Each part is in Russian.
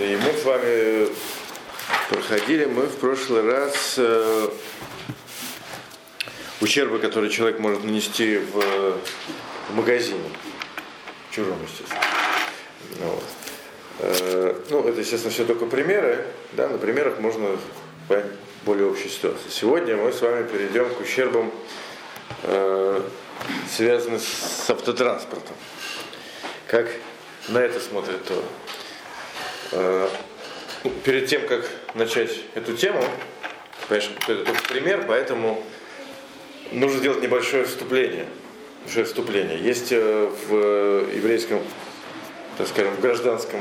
И мы с вами проходили мы в прошлый раз э, ущербы, которые человек может нанести в, в магазине, в чужом, естественно. Ну, вот. Э, ну, это, естественно, все только примеры. Да, на примерах можно понять более общую ситуацию. Сегодня мы с вами перейдем к ущербам, э, связанным с автотранспортом. Как на это смотрит то. Э, перед тем, как начать эту тему, конечно, это только пример, поэтому нужно сделать небольшое вступление. Небольшое вступление. Есть э, в еврейском, так скажем, в гражданском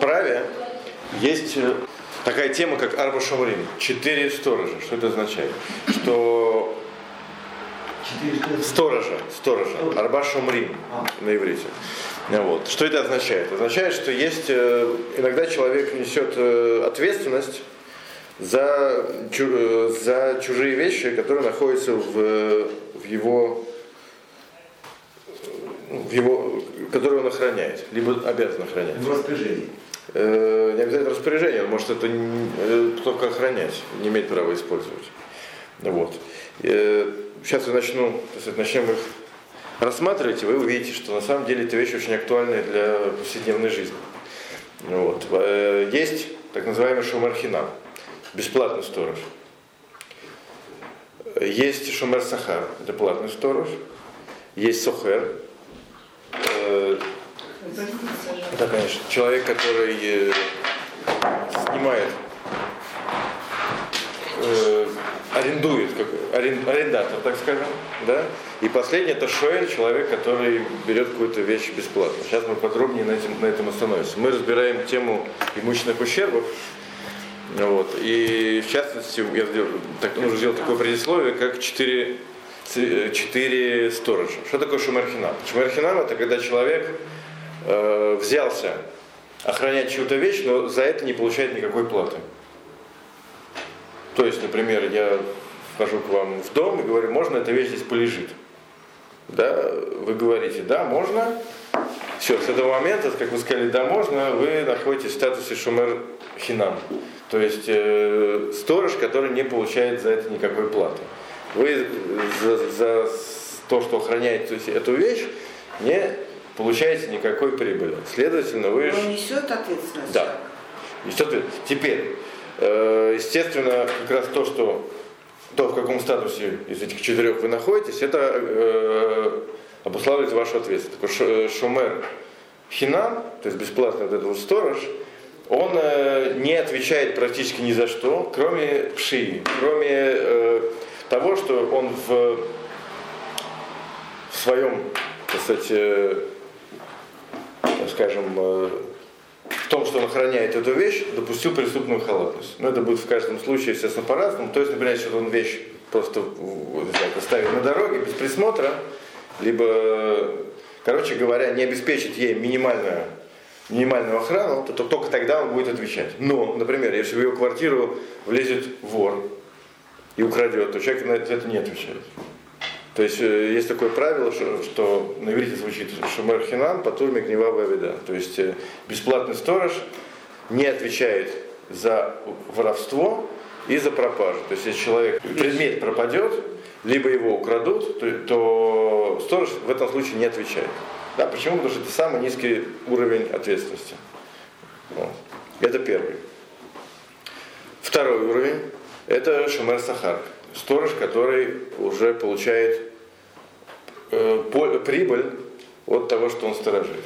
праве есть э, такая тема, как Арба Шамрим. Четыре сторожа. Что это означает? Что Сторожа, сторожа, Арба Шамрим на иврите. Вот. Что это означает? Означает, что есть э, иногда человек несет э, ответственность за, э, за чужие вещи, которые находятся в, в его в его, которые он охраняет, либо обязан охранять. В распоряжении. Э, не обязательно распоряжение, он может это не, только охранять, не имеет права использовать. Вот. Э, сейчас я начну, начнем их рассматриваете, вы увидите, что на самом деле это вещь очень актуальная для повседневной жизни. Вот. Э, есть так называемый шумархина, бесплатный сторож. Есть шумер сахар, это платный сторож. Есть сохер. Э, да, конечно. Человек, который э, снимает арендует, как, арендатор, так скажем, да, и последний это шоэль, человек, который берет какую-то вещь бесплатно. Сейчас мы подробнее на, этим, на этом остановимся. Мы разбираем тему имущественных ущербов, вот, и в частности, я так, нужно сделать такое предисловие, как четыре, четыре сторожа. Что такое шумерхинам? Шумерхинам это когда человек э, взялся охранять чью-то вещь, но за это не получает никакой платы. То есть, например, я вхожу к вам в дом и говорю, можно эта вещь здесь полежит? Да, вы говорите, да, можно. Все, с этого момента, как вы сказали, да, можно, вы находитесь в статусе шумер хинам. То есть э, сторож, который не получает за это никакой платы. Вы за, за то, что охраняете эту вещь, не получаете никакой прибыли. Следовательно, вы... Он несет ответственность. Да. Несет ответственность. Теперь, естественно, как раз то, что то, в каком статусе из этих четырех вы находитесь, это э, обуславливает вашу ответственность. Такой шумер хинам, то есть бесплатный вот этот вот сторож, он э, не отвечает практически ни за что, кроме пши, кроме э, того, что он в, в своем, э, скажем, э, в том, что он охраняет эту вещь, допустил преступную халатность. Но это будет в каждом случае, естественно, по-разному. То есть, например, если он вещь просто знаю, оставит на дороге без присмотра, либо, короче говоря, не обеспечит ей минимальную, минимальную охрану, то, то только тогда он будет отвечать. Но, например, если в ее квартиру влезет вор и украдет, то человек на это не отвечает. То есть э, есть такое правило, что, что на иврите звучит шумер хинам, потурми гневавая беда. То есть э, бесплатный сторож не отвечает за воровство и за пропажу. То есть если человек, предмет пропадет, либо его украдут, то, то сторож в этом случае не отвечает. Да, почему? Потому что это самый низкий уровень ответственности. Вот. Это первый. Второй уровень – это шумер сахар сторож, который уже получает э, прибыль от того, что он сторожит.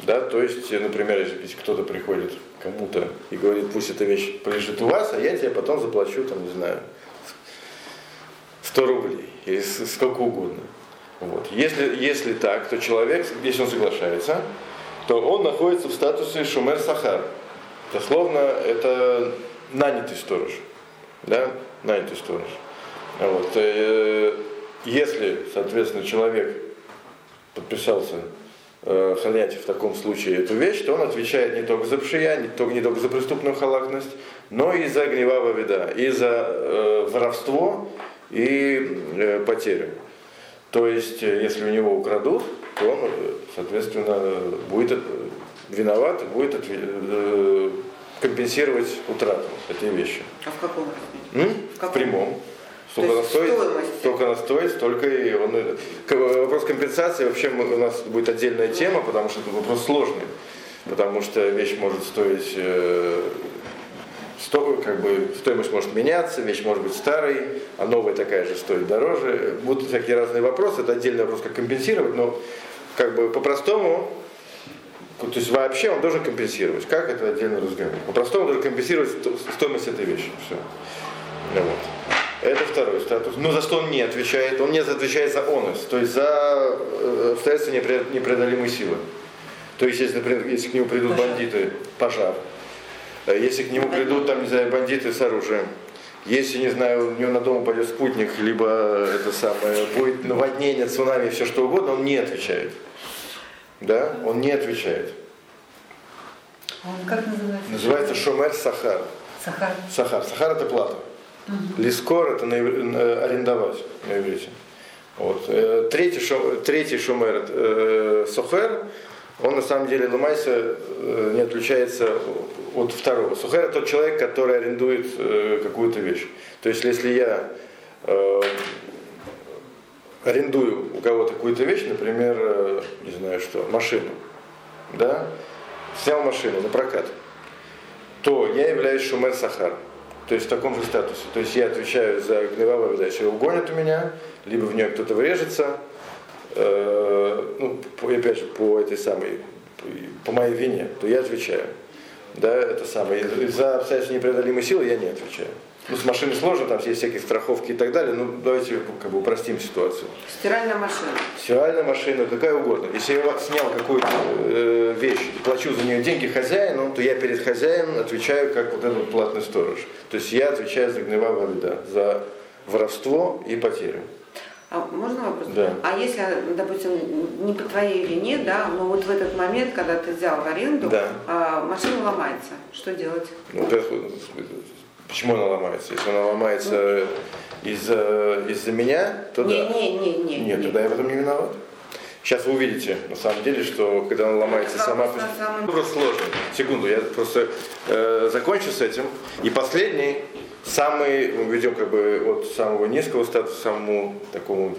Да, то есть, например, если кто-то приходит кому-то и говорит, пусть эта вещь полежит у вас, а я тебе потом заплачу, там, не знаю, 100 рублей или сколько угодно. Вот. Если, если так, то человек, если он соглашается, то он находится в статусе шумер сахар. Дословно, это нанятый сторож. Да? Нанятый сторож. Вот. Э, если, соответственно, человек подписался э, в таком случае эту вещь, то он отвечает не только за пшия, не только, не только за преступную халатность, но и за гневава вида, и за э, воровство и э, потерю. То есть, э, если у него украдут, то он, соответственно, будет виноват, будет отве- компенсировать утрату этой вещи. А в каком? М? В каком? В прямом. Сколько она стоит, стоимость. столько она стоит, столько и он. э, Вопрос компенсации вообще у нас будет отдельная тема, потому что это вопрос сложный. Потому что вещь может стоить, э, сто- как бы стоимость может меняться, вещь может быть старой, а новая такая же стоит дороже. Будут всякие разные вопросы, это отдельный вопрос, как компенсировать, но как бы по-простому, то есть вообще он должен компенсировать. Как это отдельный разговор. По-простому должен компенсировать сто- стоимость этой вещи. Все. Ну вот. Это второй статус. Но за что он не отвечает? Он не отвечает за онос, то есть за э, обстоятельства непре- непреодолимой силы. То есть, если, например, если к нему придут бандиты, пожар, Э, если к нему придут, там, не знаю, бандиты с оружием, если, не знаю, у него на дом упадет спутник, либо это самое, будет наводнение, цунами, все что угодно, он не отвечает. Да? Он не отвечает. Он как называется? Называется Шомер Сахар. Сахар. Сахар. Сахар это плата. Лискор это на на- арендовать на иврите. Вот. Э, Третий, шо- третий шумер, э, сохер, он на самом деле ломайся э, не отличается от второго. Сухер это тот человек, который арендует э, какую-то вещь. То есть если я э, арендую у кого-то какую-то вещь, например, э, не знаю что, машину, да, снял машину на прокат, то я являюсь шумер сахар. То есть в таком же статусе. То есть я отвечаю за вода, если его угонят у меня, либо в нее кто-то врежется, э, ну, по- опять же, по этой самой, по моей вине, то я отвечаю. Да, это самое. За обстоятельства непреодолимой силы я не отвечаю. Ну, с машиной сложно, там есть всякие страховки и так далее, ну, давайте как бы упростим ситуацию. Стиральная машина. Стиральная машина, какая угодно. Если я снял какую-то э, вещь плачу за нее деньги хозяину, то я перед хозяином отвечаю как вот этот платный сторож. То есть я отвечаю за гнева беда, за воровство и потерю. А можно вопрос? Да. А если, допустим, не по твоей вине, да, но вот в этот момент, когда ты взял в аренду, Да. а, машина ломается, что делать? Ну, почему она ломается? Если она ломается из-за из меня, то не, да. не, не, не. Нет, не. тогда я в этом не виноват. Сейчас вы увидите, на самом деле, что когда она ломается Вопрос сама... самом- Вопрос сложный. Секунду, я просто э, закончу с этим. И последний, самый, мы ведем как бы от самого низкого статуса к самому такому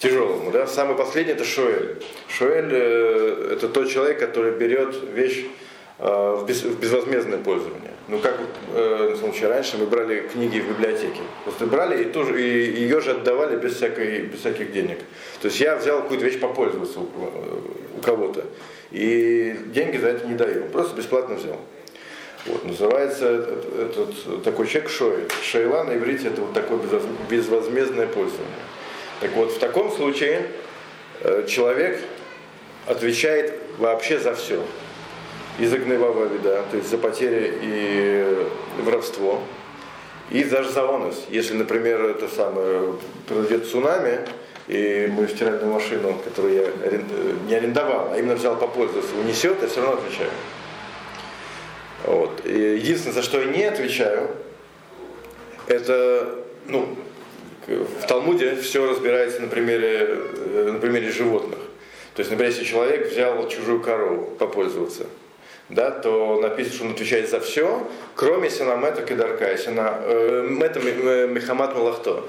тяжелому. Да? Самый последний это Шоэль. Шоэль э, это тот человек, который берет вещь э, в, без- в безвозмездное пользование. Ну как э, на случай раньше мы брали книги в библиотеке. Просто брали и тоже и ее же отдавали без, всякой, без всяких денег. То есть я взял какую-то вещь попользоваться у, у кого-то. И деньги за это не даю. Просто бесплатно взял. Вот, называется этот, этот такой человек Шоэль. Шейла на иврите это вот такое безвоз- безвозмездное пользование. Так вот, в таком случае э, человек отвечает вообще за все. И за гневовая беда, то есть за потери и воровство. И даже за онос. Если, например, это самое, произойдет цунами, и мою стиральную машину, которую я не арендовал, а именно взял попользоваться, унесет, я все равно отвечаю. Вот. И единственное, за что я не отвечаю, это, ну, в Талмуде все разбирается на примере, э, на примере животных. То есть, например, если человек взял чужую корову попользоваться, да, то написано, что он отвечает за все, кроме синамета кедарка, сина, э, мета э, мехамат малахто.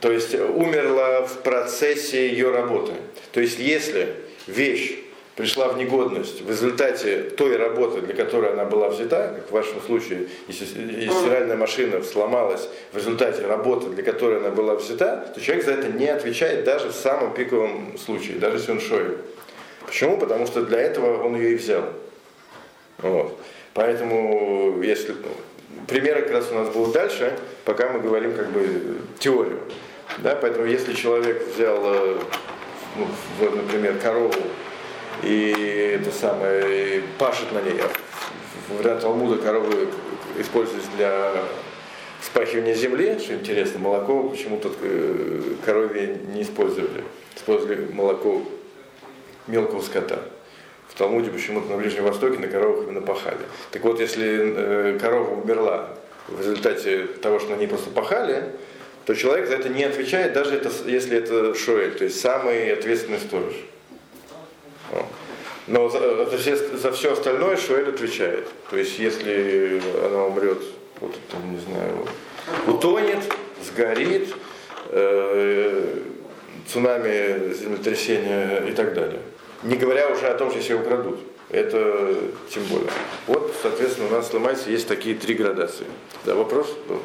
То есть умерла в процессе ее работы. То есть если вещь пришла в негодность в результате той работы, для которой она была взята, как в вашем случае, если, если стиральная машина сломалась в результате работы, для которой она была взята, то человек за это не отвечает даже в самом пиковом случае, даже если он. Почему? Потому что для этого он ее и взял. Вот. Поэтому, если примеры как раз у нас будут дальше, пока мы говорим как бы теорию. Да? Поэтому если человек взял, э, ну, в- например, корову и это самое и пашет на ней, а в- в варианте Талмуда коровы используются для спахивания земли, что интересно, молоко почему-то э, коровье не использовали, использовали молоко мелкого скота. В Талмуде почему-то на Ближнем Востоке на коровах именно пахали. Так вот, если э, корова умерла в результате того, что на ней просто пахали, то человек за это не отвечает, даже это, если это шоэль, то есть самый ответственный сторож. Но за, за, все, за все остальное Шуэль отвечает. То есть, если она умрет, вот там, не знаю, утонет, сгорит, э, цунами, землетрясение и так далее. Не говоря уже о том, что если украдут. Это тем более. Вот, соответственно, у нас Ламайсе есть такие три градации. Да, вопрос был?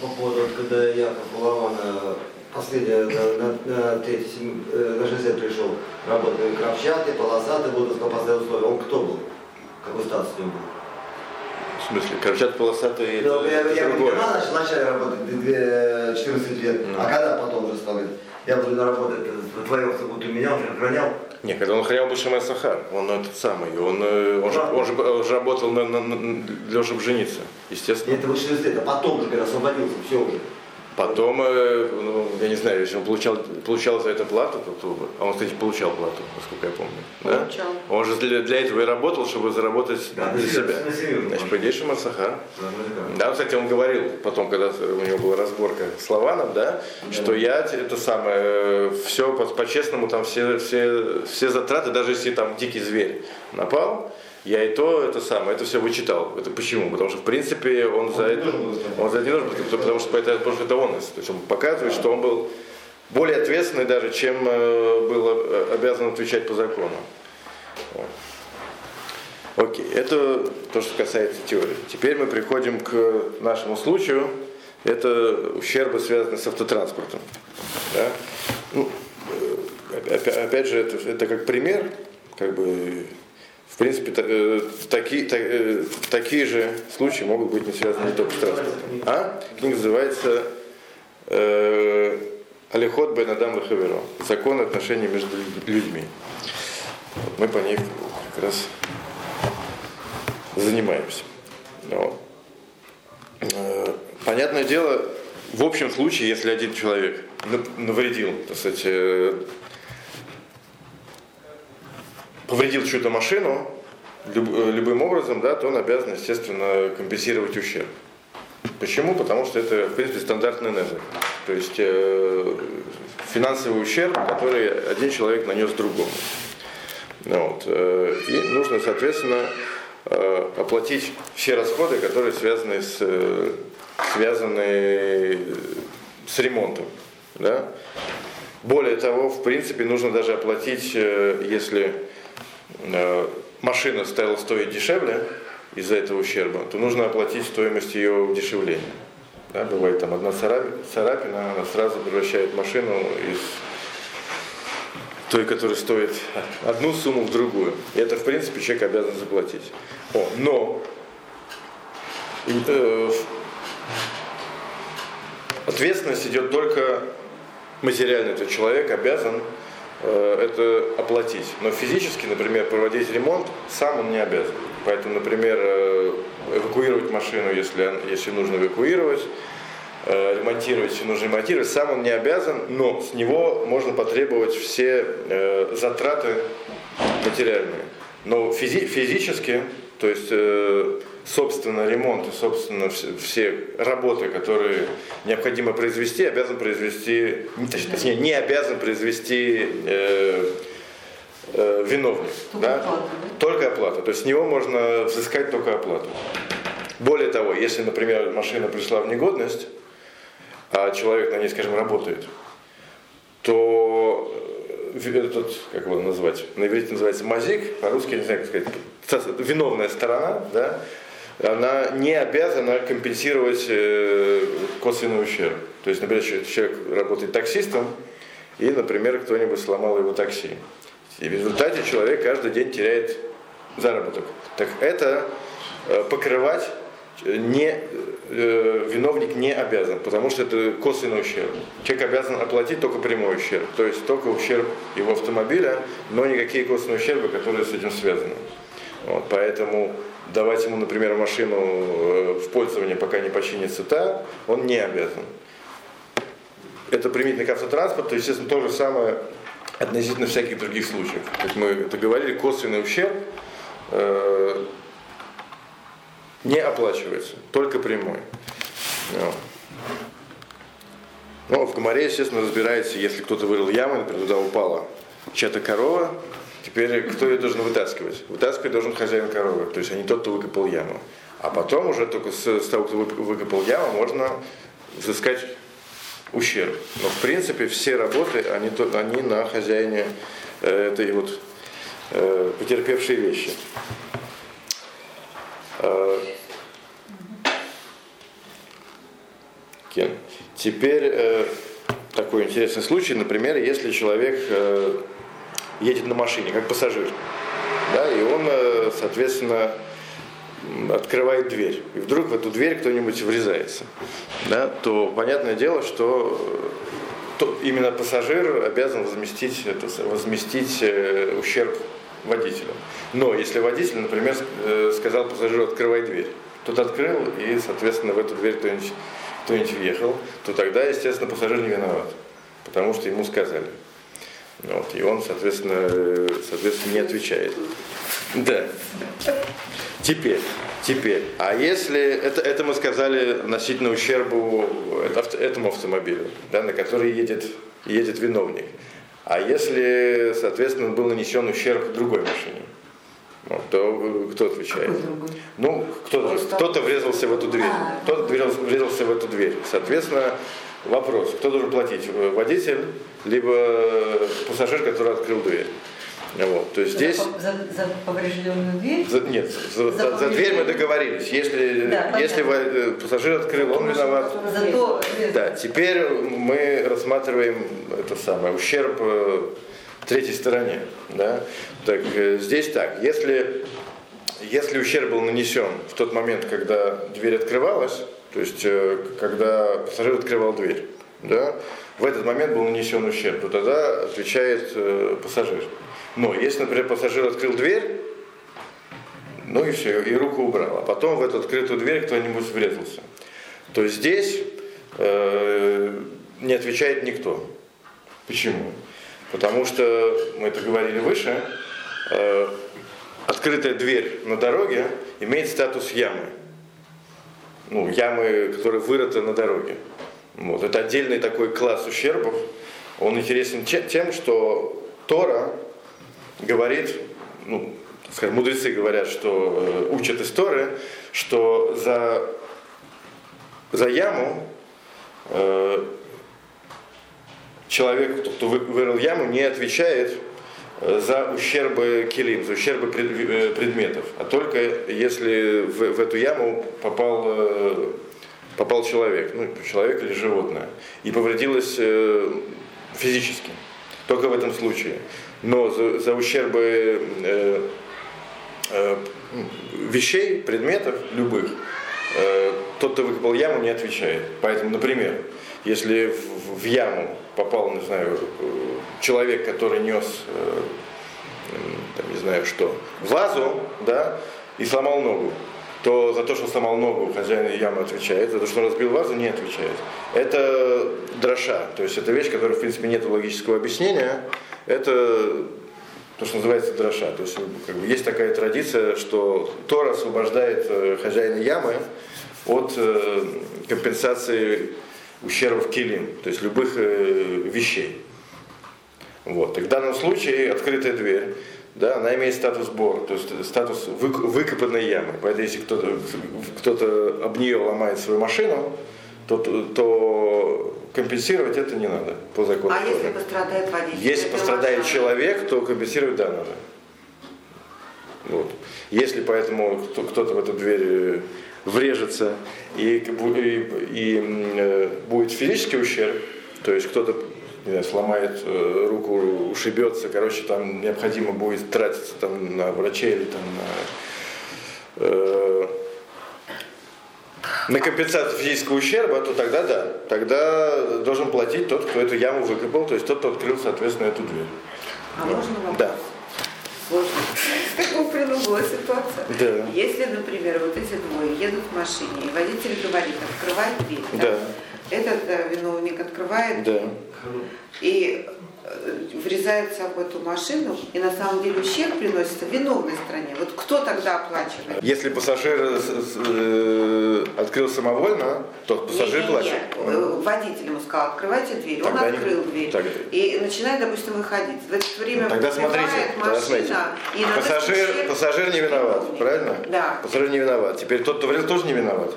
По поводу, когда я попала на последняя, на, на, на, третий, на 60 пришел, работали кравчатый, полосатый, будут по последним условиям. Он кто был? Какой статус у него был? В смысле, кровчат полосатый Ну, это, я, это я другое. понимал, начал вначале работать две- 14 лет, Ну. а когда потом уже стал говорить, я буду работе, твоего вот у меня, он же охранял. Не, когда он охранял Башима Сахар, он этот самый, он, э, он, же, он, же, он же работал на, на, на- для того, чтобы жениться, естественно. это вот 60 лет, а потом уже, когда освободился, все уже. Потом, э, ну, я не знаю, если он получал, получал за это плату, то, то- а он, кстати, получал плату, насколько я помню. Да? Получал. Он же для, для этого и работал, чтобы заработать Да, для себя. на. Значит, по идее, Шимон Сахар. Да. Да, кстати, он говорил потом, когда у него была разборка с Лаваном, да, что я это самое, все по- по-честному, там все, все, все затраты, даже если там дикий зверь напал, я и то это самое, это все вычитал. Это почему? Потому что, в принципе, он, за не это, должен он за это не нужен, был, потому что, это, потому что это он. То есть он показывает, что он был более ответственный даже, чем э, был э, обязан отвечать по закону. Окей, это то, что касается теории. Теперь мы приходим к нашему случаю. Это ущербы, связанные с автотранспортом. Да? Ну, э, опя- опять же, это, это как пример, как бы, в принципе, э, такие, та- э, такие же случаи могут быть не связаны не только с транспортом. А? Книга называется э, Алихот Бен Адам Лахаверо. Закон отношений между людьми. Вот мы по ней как раз занимаемся. Вот. Э, Понятное дело, в общем случае, если один человек нав- навредил, так сказать, повредил чью-то машину люб- э, любым образом, да, то он обязан, естественно, компенсировать ущерб. Почему? Потому что это, в принципе, стандартный незер. То есть э, финансовый ущерб, который один человек нанес другому. Вот. э, И нужно, соответственно, э, оплатить все расходы, которые связаны с, связаны с ремонтом. Да? Более того, в принципе, нужно даже оплатить, если машина стала стоить дешевле из-за этого ущерба, то нужно оплатить стоимость ее удешевления. Да, бывает там одна царапина, она сразу превращает машину из той, которая стоит одну сумму в другую. И это, в принципе, человек обязан заплатить. О, но э, ответственность идет только материально. Этот человек обязан э, это оплатить. Но физически, например, проводить ремонт сам он не обязан. Поэтому, например, э, эвакуировать машину, если, если нужно эвакуировать, э, ремонтировать, если нужно ремонтировать, сам он не обязан, но с него можно потребовать все э, затраты материальные. Но физи- физически, то есть э, собственно ремонт и собственно все, все работы, которые необходимо произвести, обязан произвести, не, точ- точнее, не обязан произвести э, э, виновник. Только да? оплата, да? Только оплата. То есть с него можно взыскать только оплату. Более того, если, например, машина пришла в негодность, а человек на ней, скажем, работает, то э, этот, как его назвать, на иврите называется мазик, по-русски, я не знаю, как сказать, виновная сторона, да, она не обязана компенсировать э, косвенный ущерб. То есть, например, че- человек работает таксистом, и, например, кто-нибудь сломал его такси. И в результате человек каждый день теряет заработок. Так это э, покрывать не, э, виновник не обязан, потому что это косвенный ущерб. Человек обязан оплатить только прямой ущерб, то есть только ущерб его автомобиля, но никакие косвенные ущербы, которые с этим связаны. Вот, поэтому давать ему, например, машину э, в пользование, пока не починится та, он не обязан. Это применительно к автотранспорту, естественно, то же самое относительно всяких других случаев. Как мы это говорили, косвенный ущерб э, не оплачивается, только прямой. Вот. Ну, в Гоморе, естественно, разбирается, если кто-то вырыл яму, например, туда упала чья-то корова, Теперь кто ее должен вытаскивать? Вытаскивать должен хозяин коровы, то есть а не тот, кто выкопал яму. А потом уже только с, с того, кто выкопал яму, можно взыскать ущерб. Но в принципе все работы, они, они на хозяине э, этой вот э, потерпевшей вещи. Э, Кен. Теперь э, такой интересный случай, например, если человек э, едет на машине, как пассажир, да, и он, э, соответственно, открывает дверь, и вдруг в эту дверь кто-нибудь врезается, да, то понятное дело, что то, именно пассажир обязан возместить, это, возместить э, ущерб водителю. Но если водитель, например, э, сказал пассажиру «открывай дверь», тот открыл, и, соответственно, в эту дверь кто-нибудь кто-нибудь въехал, то тогда, естественно, пассажир не виноват, потому что ему сказали. Вот, и он, соответственно, э, соответственно, не отвечает. Да. Теперь, теперь. А если это, это мы сказали относительно ущербу этому автомобилю, да, на который едет, едет виновник. А если, соответственно, был нанесен ущерб другой машине, ну, то кто отвечает? Ну, кто-то, кто-то врезался в эту дверь. А. Кто-то врезался в эту дверь. Соответственно, вопрос, кто должен платить? Водитель, либо пассажир, который открыл дверь. Вот, то есть здесь... За, за поврежденную дверь? За, нет, за, за, за дверь мы договорились. Если, да, если э, пассажир открыл, он виноват. Зато... Да, теперь мы рассматриваем это самое, ущерб э, третьей стороне. Да? Так, э, здесь так, если, если ущерб был нанесен в тот момент, когда дверь открывалась, то есть когда пассажир открывал дверь, да, в этот момент был нанесен ущерб, то тогда отвечает пассажир. Но если, например, пассажир открыл дверь, ну и все, и руку убрал, а потом в эту открытую дверь кто-нибудь врезался, то здесь э, не отвечает никто. Почему? Потому что, мы это говорили выше, э, открытая дверь на дороге имеет статус ямы. Ну, ямы, которые вырыты на дороге. Вот. Это отдельный такой класс ущербов. Он интересен тем, что Тора говорит, ну, скажем, мудрецы говорят, что э, учат истории, что за, за яму э, человек, кто вырыл яму, не отвечает э, за ущербы килим, за ущербы э, предметов, а только если в, в эту яму попал, попал человек, ну, человек или животное, и повредилось физически. Только в этом случае но за, за ущербы э, э, вещей, предметов любых, э, тот, кто выкопал яму, не отвечает. Поэтому, например, если в, в яму попал, не знаю, человек, который нес, э, там, не знаю что, вазу, да, и сломал ногу, то за то, что сломал ногу, хозяин ямы отвечает, за то, что разбил вазу, не отвечает. Это дроша, то есть это вещь, которая, в принципе, нет логического объяснения, это то, что называется дроша. То есть как бы, есть такая традиция, что Тора освобождает э, хозяина ямы от э, компенсации ущербов килим, то есть любых э, вещей. Вот. И в данном случае открытая дверь, да, она имеет статус бор, то есть статус выкопанной ямы. Поэтому если кто-то кто об нее ломает свою машину, то, то компенсировать это не надо по закону. А если пострадает водитель? Если пострадает человек, то компенсировать да надо. Вот. Если поэтому кто-то в эту дверь э, врежется и, и, и э, будет физический ущерб, то есть кто-то не знаю, сломает э, руку, ушибется, короче, там необходимо будет тратиться там, на врачей или там на э, на компенсацию физического ущерба, то тогда да, тогда должен платить тот, кто эту яму выкопал, то есть тот, кто открыл, соответственно, эту дверь. А можно вопрос? Да. Сложно. Такая была ситуация. Да. Если, например, вот эти двое едут в машине, и водитель говорит, открывай дверь. Да. да? Этот да, виновник открывает. Да. И Э, врезается в эту машину, и на самом деле ущерб приносится виновной стране. Вот кто тогда оплачивает? Если пассажир э, открыл самовольно, то пассажир платит. э, Водитель ему сказал, открывайте дверь. Он Тогда не- открыл дверь. тогда- И начинает, допустим, выходить. В это время Тогда смотрите, подбивает тогда машина, смотрите. и Пассажир, этот пассажир не виноват, правильно? Да. Пассажир не виноват. Теперь тот, кто врезал, тоже не виноват.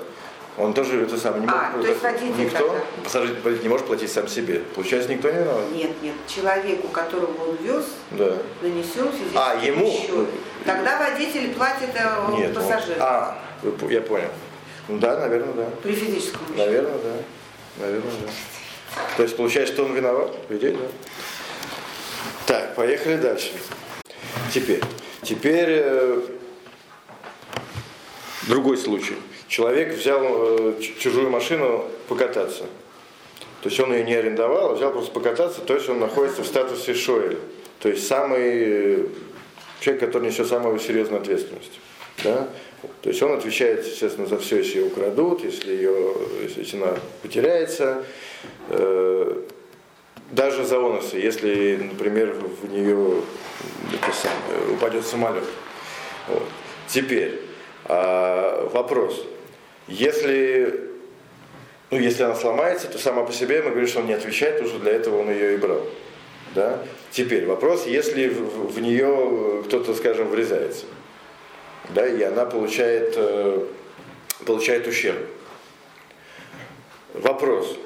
Он тоже это сам не А, может. то есть водитель никто, тогда? пассажир не может платить сам себе. Получается, никто не виноват. Нет, нет, человеку, которого он вез, Да. нанесен физический А, ему? ущерб. Тогда водитель платит э, Нет. он- пассажиру А, вы по- я понял. Ну да, наверное, да. при физическом ущербе. Наверное, да. Наверное, да. То есть получается, что он виноват? По идее, да. Так, поехали дальше. Теперь. Теперь э, другой случай. Человек взял э, чужую машину покататься. То есть он ее не арендовал, а взял просто покататься, то есть он находится в статусе Шоэль. То есть самый э, человек, который несет самую серьезную ответственность. Да? То есть он отвечает, естественно, за все, если ее украдут, если, ее, если она потеряется. Э, даже за оносы, если, например, в нее это самое, упадет самолет. Вот. Теперь а, вопрос. Если, ну, если она сломается, то сама по себе мы говорим, что он не отвечает, что для этого он ее и брал. Да? Теперь вопрос, если в, в нее кто-то, скажем, врезается, да, и она получает, э, получает ущерб. Вопрос,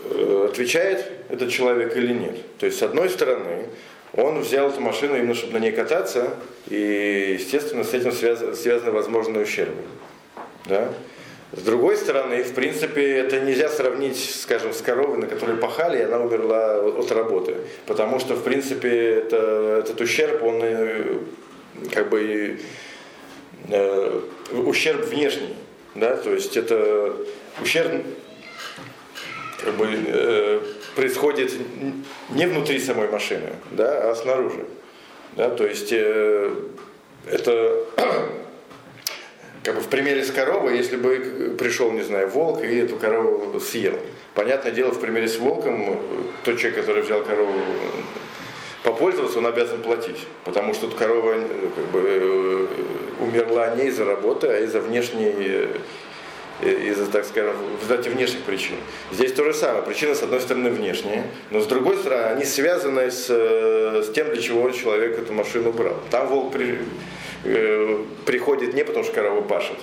э, отвечает этот человек или нет. То есть, с одной стороны, он взял эту машину именно, чтобы на ней кататься, и, естественно, с этим связаны, связаны возможные ущербы. Да? С другой стороны, в принципе, это нельзя сравнить, скажем, с коровой, на которой пахали, и она умерла от работы. Потому что, в принципе, это, этот ущерб, он э, как бы э, ущерб внешний. Да? То есть это ущерб как бы, э, происходит не внутри самой машины, да, а снаружи. Да? То есть э, это как бы в примере с коровой, если бы пришел, не знаю, волк и эту корову съел. Понятное дело, в примере с волком, э, тот человек, который взял корову попользоваться, он обязан платить. Потому что корова э, как бы, э, умерла не из-за работы, а из-за внешней, э, из-за, так скажем, в результате внешних причин. Здесь то же самое. Причина, с одной стороны, внешняя, но с другой стороны, они связаны с, э, с тем, для чего человек эту машину брал. Там волк при, э, приходит не потому, что корова пашет,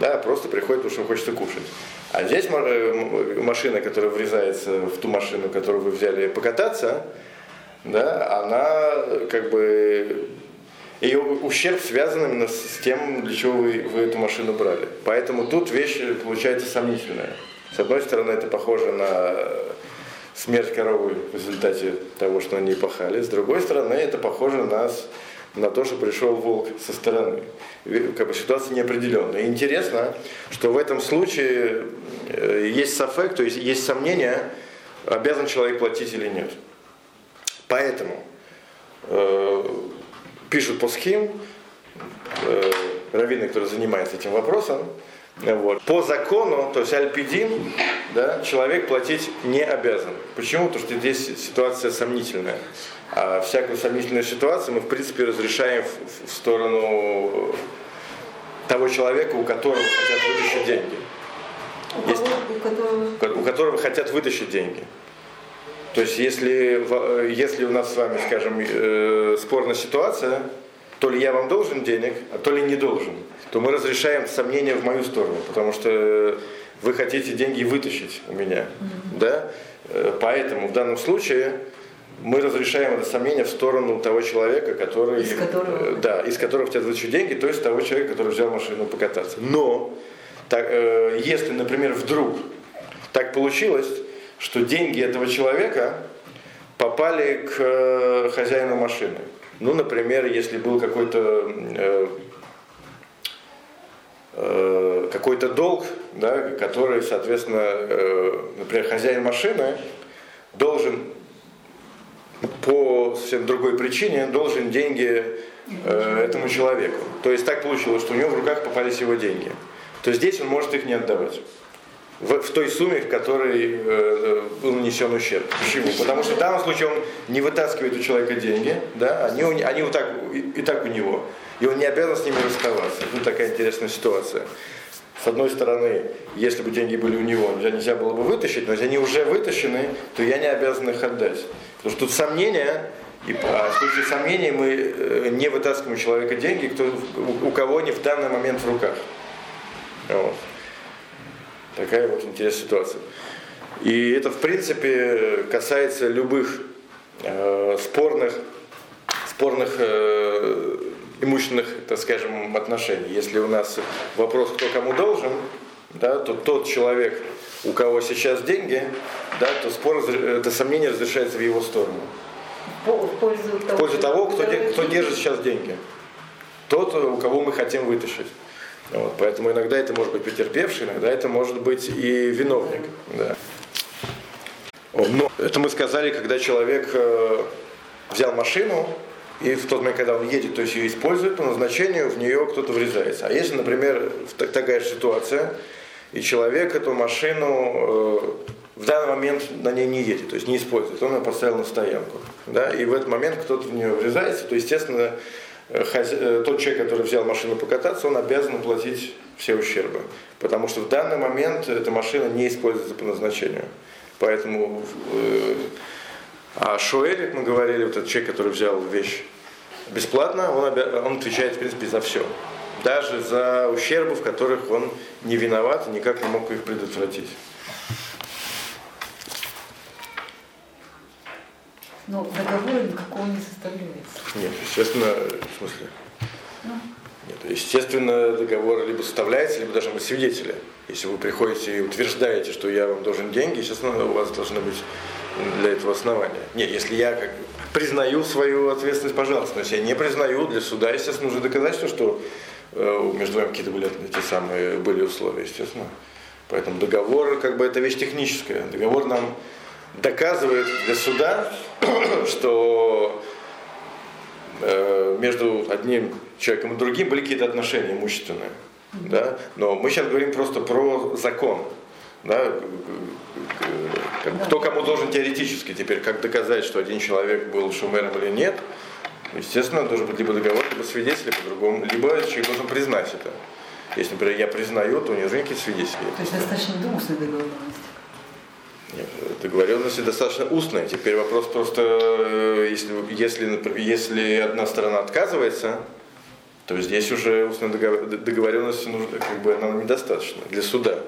да, а просто приходит, потому что хочется кушать. А здесь э, машина, которая врезается в ту машину, которую вы взяли покататься, да, она как бы ее ущерб связан именно с тем, для чего вы, вы эту машину брали. Поэтому тут вещь получается сомнительная. С одной стороны, это похоже на смерть коровы в результате того, что они пахали. С другой стороны, это похоже на, на то, что пришел волк со стороны. Как бы ситуация неопределенная. И интересно, что в этом случае э, есть сафек, то есть есть сомнение, обязан человек платить или нет. Поэтому э, пишут по схем, э, раввины, которые занимаются этим вопросом, э, вот, по закону, то есть альпидин, да, человек платить не обязан. Почему? Потому что здесь ситуация сомнительная. А всякую сомнительную ситуацию мы, в принципе, разрешаем в, в сторону того человека, у которого хотят вытащить деньги. У Есть- у которого... у которого хотят вытащить деньги. То есть если, в- если у нас с вами, скажем, э, спорная ситуация, то ли я вам должен денег, а то ли не должен, то мы разрешаем сомнения в мою сторону, потому что вы хотите деньги вытащить у меня. Да? Э, Поэтому в данном случае мы разрешаем это сомнение в сторону того человека, который, Из которого- э, да, из которого хотят вытащить деньги, то есть того человека, который взял машину покататься. Но так, э, если, например, вдруг так получилось, что деньги этого человека попали к э, хозяину машины. Ну, например, если был какой-то э, э, какой-то долг, да, который, соответственно, например, хозяин машины должен по совсем другой причине должен деньги этому человеку. То есть так получилось, что у него в руках попались его деньги. То здесь он может их не отдавать. В, в той сумме, в которой э, был нанесен ущерб. Почему? Потому что в данном случае он не вытаскивает у человека деньги, да, они, они вот так, и, и так у него. И он не обязан с ними расставаться. Тут такая интересная ситуация. с одной стороны, если бы деньги были у него, нельзя было бы вытащить, но если они уже вытащены, то я не обязан их отдать. Потому что тут сомнения, и а в случае сомнений мы э, не вытаскиваем у человека деньги, кто, у, у кого не в данный момент в руках. Вот. Такая вот интересная ситуация. И это, в принципе, касается любых э, спорных, спорных э, имущественных, так скажем, отношений. Если у нас вопрос, кто кому должен, да, то тот человек, у кого сейчас деньги, да, то спор, это сомнение разрешается в его сторону. В пользу того, в пользу того кто, кто держит сейчас деньги. Тот, у кого мы хотим вытащить. Вот, поэтому иногда это может быть потерпевший, иногда это может быть и виновник. Да. Но это мы сказали, когда человек э, взял машину, и в тот момент, когда он едет, то есть ее использует по назначению, в нее кто-то врезается. А если, например, такая же ситуация, и человек эту машину э, в данный момент на ней не едет, то есть не использует, он ее поставил на стоянку. Да, и в этот момент кто-то в нее врезается, то, естественно. Тот человек, который взял машину покататься, он обязан платить все ущербы. Потому что в данный момент эта машина не используется по назначению. Поэтому э, а Шуэль, как мы говорили, вот этот человек, который взял вещь бесплатно, он, обя... он отвечает, в принципе, за все. Даже за ущербы, в которых он не виноват и никак не мог их предотвратить. Но договора никакого не составляется. Нет, естественно, в смысле. Ну. Нет, естественно, договор либо составляется, либо должны быть свидетели. Если вы приходите и утверждаете, что я вам должен деньги, естественно, у вас должны быть для этого основания. Нет, если я как признаю свою ответственность, пожалуйста. Но если я не признаю, для суда, естественно, нужно доказательство, что э, между вами какие-то были эти самые были условия, естественно. Поэтому договор, как бы, это вещь техническая. Договор нам доказывает для суда, что э, между одним человеком и другим были какие-то отношения имущественные. Да? Но мы сейчас говорим просто про закон. Да? Кто кому должен теоретически теперь, как доказать, что один человек был шумером или нет, естественно, должен быть либо договор, либо свидетели по-другому, либо человек должен признать это. Если, например, я признаю, то у него никакие свидетели. То есть достаточно устной договоренности? Договоренности достаточно устная. Теперь вопрос просто, э, если, если, если одна сторона отказывается, то здесь уже устная договоренность нужна, как бы она недостаточно для суда.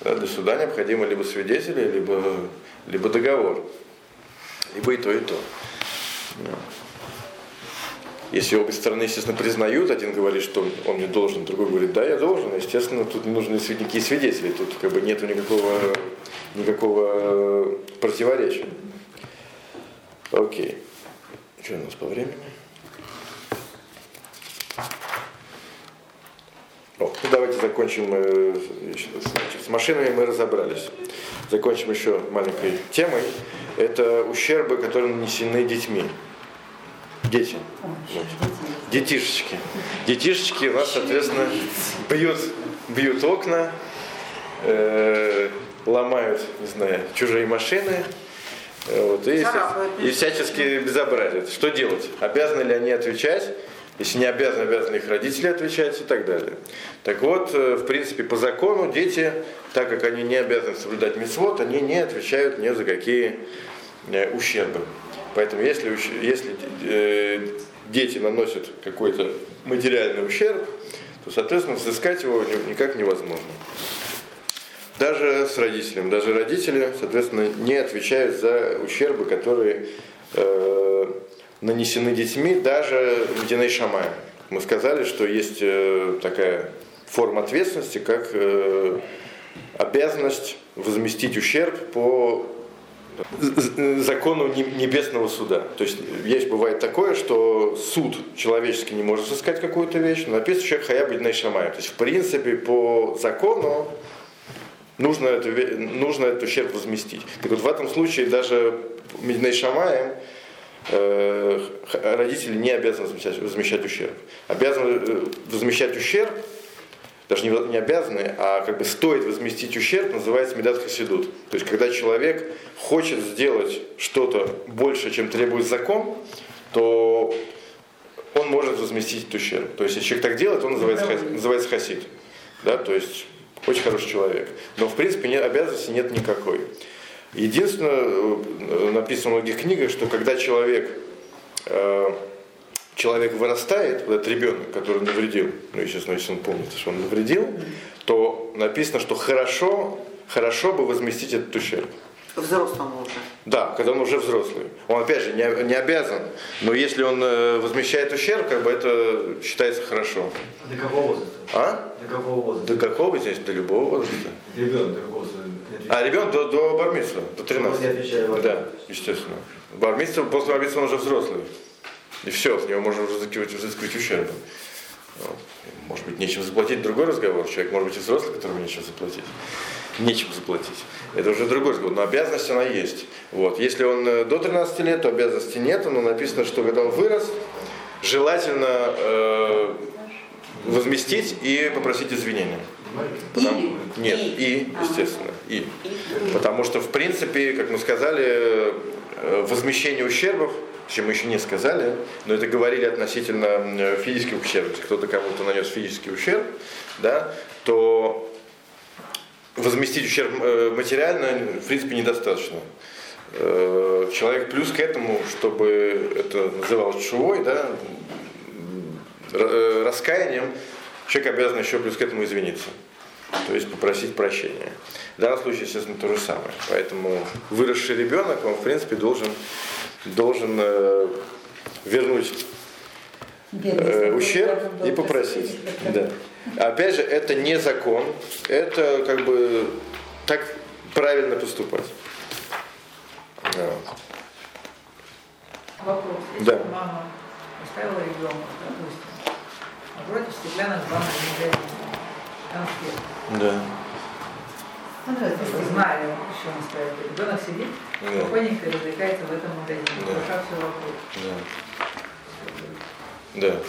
Да, для суда необходимо либо свидетели, либо, либо договор. Либо и то, и то. Если обе стороны, естественно, признают, один говорит, что он мне должен, другой говорит, да, я должен, естественно, тут не нужны никакие свидетели, тут как бы нет никакого, никакого противоречия. Окей. Что у нас по времени? О, ну давайте закончим. Э, значит, с машинами мы разобрались. Закончим еще маленькой темой. Это ущербы, которые нанесены детьми. Дети. Детишечки. Детишечки у нас, соответственно, бьют, бьют окна, э, ломают, не знаю, чужие машины, э, вот, и, и всячески безобразят. Что делать? Обязаны ли они отвечать? Если не обязаны, обязаны их родители отвечать и так далее. Так вот, э, в принципе, по закону дети, так как они не обязаны соблюдать мецвод, они не отвечают ни за какие э, ущербы. Поэтому если, если э, дети наносят какой-то материальный ущерб, то, соответственно, взыскать его никак невозможно. Даже с родителями. Даже родители, соответственно, не отвечают за ущербы, которые э, нанесены детьми даже в Диней Шамай. Мы сказали, что есть э, такая форма ответственности, как э, обязанность возместить ущерб по закону небесного суда. То есть есть бывает такое, что суд человеческий не может искать какую-то вещь, но написано человек хая быть шамай. То есть в принципе по закону нужно, это, нужно этот ущерб возместить. Так вот в этом случае даже Шамаем Э, родители не обязаны возмещать, возмещать ущерб. Обязаны э, возмещать ущерб, даже не, не обязаны, а как бы стоит возместить ущерб, называется медат хасидут. То есть, когда человек хочет сделать что-то больше, чем требует закон, то он может возместить этот ущерб. То есть, если человек так делает, он называется, называется хасид. да, то есть очень хороший человек. Но в принципе нет, обязанности нет никакой. Единственное, э, написано в многих книгах, что когда человек, э, человек вырастает, вот этот ребенок, который навредил, ну, естественно, если он помнит, что он навредил, то написано, что хорошо, хорошо бы возместить этот ущерб. Взрослому уже. Да, когда он уже взрослый. Он, опять же, не, не обязан, но если он э, возмещает ущерб, как бы это считается хорошо. До какого возраста? А? До какого возраста? До какого здесь? До любого возраста. Ребенок до какого возраста? А ребенок до, до бармитства, до Чтобы не 13. отвечали вам. Да, естественно. Бармитство, после бармитства он уже взрослый. И все, с него можно взыскивать, взыскивать ущерб. Вот. Может быть, нечем заплатить, другой разговор. Человек может быть и взрослый, которому нечем заплатить. Нечем заплатить. Это уже другой разговор. Но обязанность она есть. Вот. Если он э, до 13 лет, то обязанности нет. Но написано, что когда он вырос, желательно э, возместить и попросить извинения. Потому- И? Нет, И. и, Ага. естественно, и. И- Потому что, в принципе, как мы сказали, э, возмещение ущербов, чем мы еще не сказали, но это говорили относительно э, физических ущербов. Если кто-то кому-то нанес физический ущерб, да, то возместить ущерб э, материально, в принципе, недостаточно. Э, Человек плюс к этому, чтобы это называлось шувой, да, раскаянием, человек обязан еще плюс к этому извиниться. То есть попросить прощения. В данном случае, естественно, то же самое. Поэтому выросший ребенок, он, в принципе, должен, должен э, вернуть э, ущерб и попросить. Да. Опять же, это не закон, это как бы так правильно поступать. Вот. Вопрос. Если Да. мама оставила ребенка, допустим, напротив стеклянных банок магазина, конфет. Да. Ну да, здесь Зная, что он ставит. Ребенок сидит, Да. спокойненько развлекается в этом магазине, Да. душа все вокруг. Да. Да.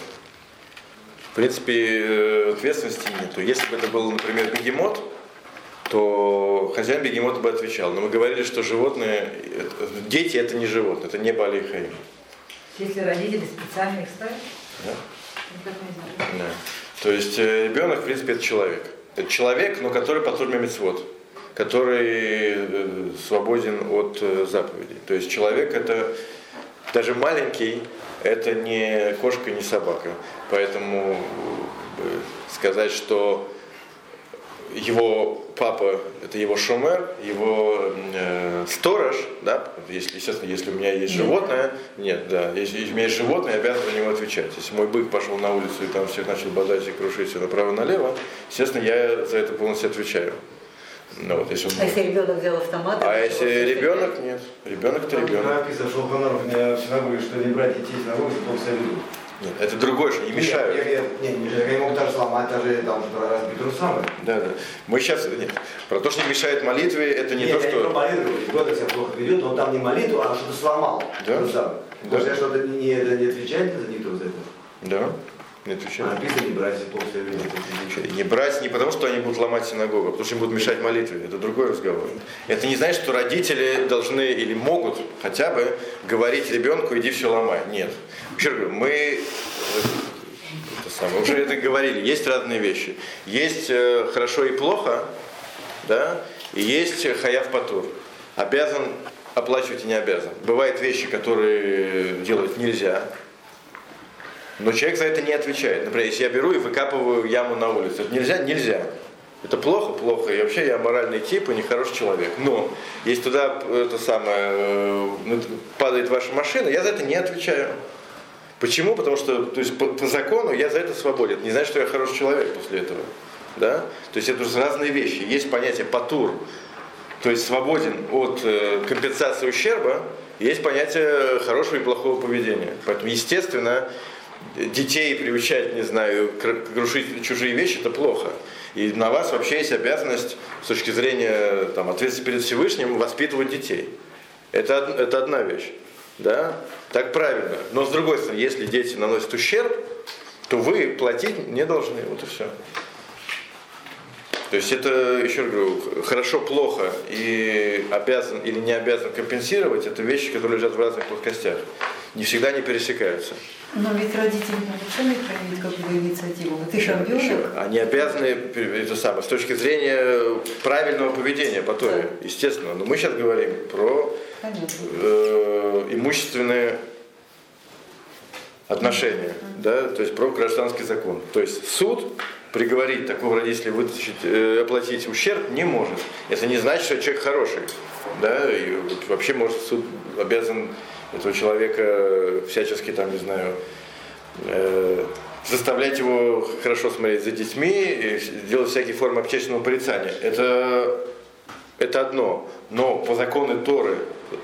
В принципе, э, ответственности нету. Если бы это был, например, бегемот, то хозяин бегемота бы отвечал. Но мы говорили, что животные, это- дети это не животные, это не балихаим. Если родители специально их ставят, Да? ну. Да. То есть э, ребенок, в принципе, это человек. Это человек, но который по Турме Мицвод, который э, свободен от э, заповедей. То есть человек это даже маленький, это не кошка, не собака. Поэтому сказать, что его папа это его шумер, его сторож, да, если, естественно, если у меня есть животное, нет, да, если у меня есть животное, я обязан за него отвечать. Если мой бык пошел на улицу и там всех начал бодать и крушить все направо-налево, естественно, я за это полностью отвечаю. Ну, вот, если он- А если ребенок взял автомат? А если ребенок, нет. Ребенок это Там ребенок. написано, что Ханаров синагоге, что не брать детей на улицу, только советую. Нет, это другое, что не мешают. Нет, я- я- не, не мешают. Они могут даже сломать, даже там разбить русамы. Да, да. Мы сейчас нет. Про то, что не мешает молитве, это не Нет, то, я не что. пропагандирую. Ребенок себя плохо ведет, он там не молитву, а что-то сломал. Да? Сам. Да. Может, я что-то не, это не отвечает за никто за это? Да. Не А отвечаю. написано не брать, себя ведет. Не брать не потому, что они будут ломать синагогу, а потому что им будут мешать молитве. Это другой разговор. Это не значит, что родители должны или могут хотя бы говорить ребенку, иди все ломай. Нет. Еще раз говорю, мы э, это самое, уже это говорили, есть разные вещи. Есть э, хорошо и плохо, да, и есть хаяв патур. Обязан оплачивать и не обязан. Бывают вещи, которые делать нельзя, но человек за это не отвечает. Например, если я беру и выкапываю яму на улице, это нельзя? Нельзя. Это плохо, плохо. И вообще я моральный тип и нехороший человек. Но если туда это самое, э, ну, падает ваша машина, я за это не отвечаю. Почему? Потому что то есть, по, по закону я за это свободен. Не значит, что я хороший человек после этого. Да? То есть это же разные вещи. Есть понятие патур, то есть свободен от э, компенсации ущерба, есть понятие хорошего и плохого поведения. Поэтому, естественно, детей приучать, не знаю, кр- крушить чужие вещи, это плохо. И на вас вообще есть обязанность с точки зрения там, ответственности перед Всевышним воспитывать детей. Это, это одна вещь. Да? Так правильно. Но с другой стороны, если дети наносят ущерб, то вы платить не должны. Вот и все. То есть это, еще раз говорю, хорошо, плохо и обязан или не обязан компенсировать, это вещи, которые лежат в разных плоскостях. Не всегда не пересекаются. Но ведь родители сами проявить какую инициативу. Вот Еще ребенок. Они обязаны это самое, с точки зрения правильного поведения по Торе, естественно. Но мы сейчас говорим про э, имущественные отношения, да, то есть про гражданский закон. То есть суд приговорить такого родителя вытащить, э, оплатить ущерб не может. Это не значит, что человек хороший, да, и вообще может суд обязан этого человека всячески там, не знаю, э, заставлять его хорошо смотреть за детьми, и делать всякие формы общественного порицания. Это, это одно. Но по закону Торы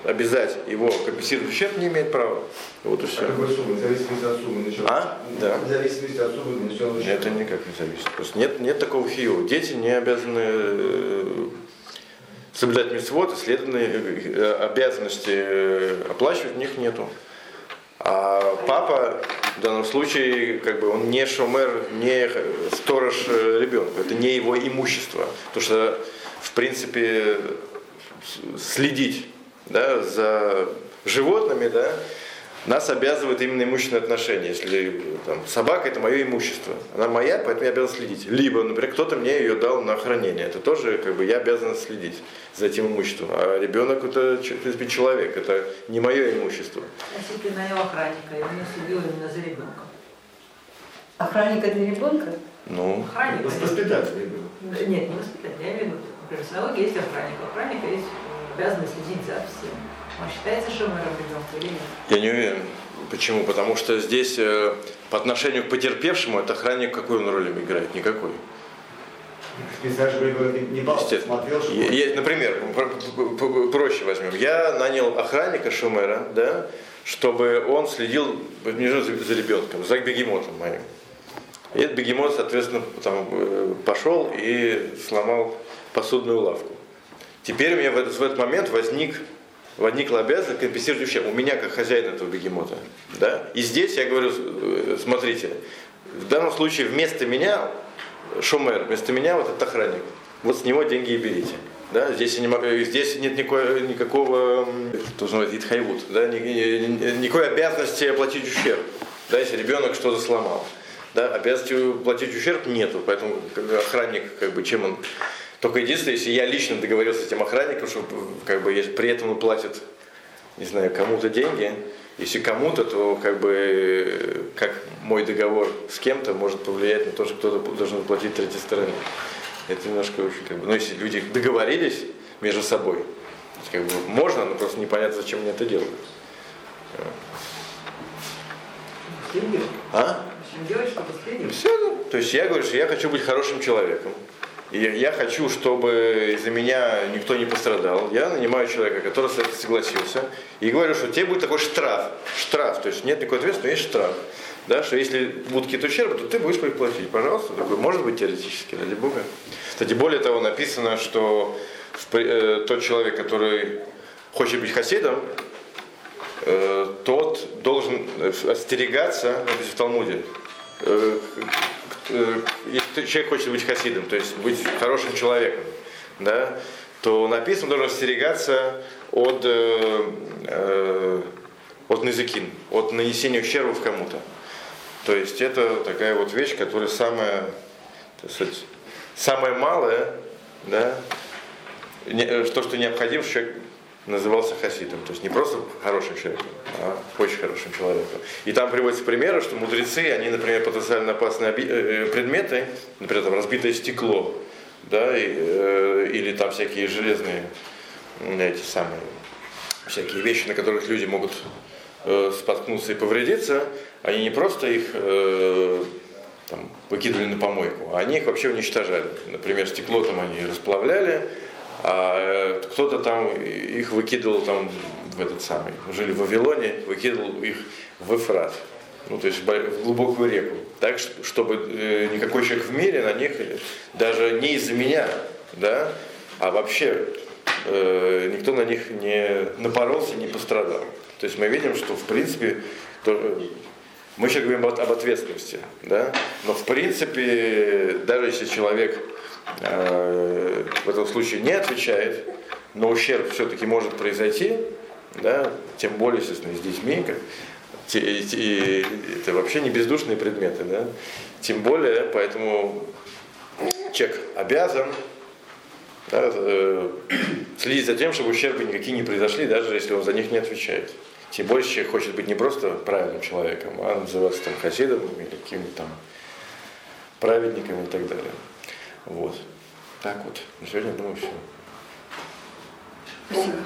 обязать его компенсировать ущерб не имеет права. Вот и все. А какой суммы? В зависимости от суммы. Начал... А? Да. В зависимости от суммы начал Это никак не зависит. Просто нет, нет такого хию. Дети не обязаны э, соблюдать митцвот, и, следовательно, э, обязанности э, оплачивать у них нету. А папа в данном случае, как бы, он не шумер, не сторож э, ребенка. Это не его имущество. Потому что, в принципе, следить да, за животными, да, нас обязывает именно имущественные отношения. Если там, собака это мое имущество, она моя, поэтому я обязан следить. Либо, например, кто-то мне ее дал на хранение, это тоже как бы я обязан следить за этим имуществом. А ребенок это, в принципе, человек, это не мое имущество. Если ты нанял охранника, и он следил именно за ребенком. Охранника для ребенка? Ну, Охранник. Воспитатель Нет, не воспитатель. Я имею в виду, например, в есть охранник. У охранника есть обязанность следить за всем. Он считается шумером ребенка или нет? я не уверен. Почему? Потому что здесь э, по отношению к потерпевшему этот охранник какую он роль играет? Никакой. Не- бал, смотрел, что... Например, про- про- проще возьмем. Я нанял охранника Шумера, да, чтобы он следил за ребенком, за бегемотом моим. И этот бегемот, соответственно, там, э, пошел и сломал посудную лавку. Теперь у меня в этот, в этот момент возник, возникла обязанность компенсировать ущерб. У меня как хозяин этого бегемота. Да? И здесь я говорю, э, смотрите, в данном случае вместо меня Шумер, вместо меня вот этот охранник. Вот с него деньги и берите. Да, здесь, не могу- здесь нет никакой, никакого, что называется, итхайвут, да, ни- ни- ни- никакой обязанности оплатить ущерб, да, если ребенок что-то сломал. Да, обязанности платить ущерб нету, поэтому охранник, как бы, чем он... Только единственное, если я лично договорился с этим охранником, что как бы, если при этом он платит, не знаю, кому-то деньги, если кому-то, то как бы как мой договор с кем-то может повлиять на то, что кто-то должен платить третьей стороне. Это немножко очень как бы, ну если люди договорились между собой, как бы можно, но просто непонятно, зачем они это делают. А? Все, то есть я говорю, что я хочу быть хорошим человеком. И я хочу, чтобы из-за меня никто не пострадал. Я нанимаю человека, который согласился. И говорю, что тебе будет такой штраф. Штраф. То есть нет никакой ответственности, но есть штраф. Да, что если будут какие-то ущербы, то ты будешь платить. Пожалуйста. Такой, может быть, теоретически, ради Бога. Кстати, более того, написано, что в э, тот человек, который хочет быть хасидом, э, тот должен э, остерегаться, здесь в Талмуде, э, если человек хочет быть хасидом, то есть быть хорошим человеком, да, то написано, должен остерегаться от, э, э, от назыкин, от нанесения ущерба кому-то. То есть это такая вот вещь, которая самая, так сказать, самая малая, да, э, то, что необходимо, чтобы человек назывался хасидом. То есть не просто хорошим человеком, а очень хорошим человеком. И там приводятся примеры, что мудрецы, они, например, потенциально опасные э, э, предметы, например, там разбитое стекло, да, и, э, или там всякие железные, эти самые, всякие вещи, на которых люди могут э, споткнуться и повредиться, они не просто их э, там, выкидывали на помойку, а они их вообще уничтожали. Например, стекло там они расплавляли, а э, кто-то там их выкидывал там в этот самый, жили в Вавилоне, выкидывал их в Эфрат, ну то есть в бо- в глубокую реку, так чтобы э, никакой человек в мире на них, даже не из-за меня, да, а вообще э, никто на них не напоролся, не пострадал. То есть мы видим, что в принципе то, мы сейчас говорим об ответственности, да? но в принципе, даже если человек э, в этом случае не отвечает, но ущерб все-таки может произойти, да? тем более, естественно, с детьми, как, те- те- это вообще не бездушные предметы, да? Тем более, поэтому человек обязан да, э, следить за тем, чтобы ущербы никакие не произошли, даже если он за них не отвечает. Тем более человек хочет быть не просто правильным человеком, а называться там хасидом или каким-то там праведником и так далее. Вот. Так вот. На сегодня, думаю, все. Спасибо.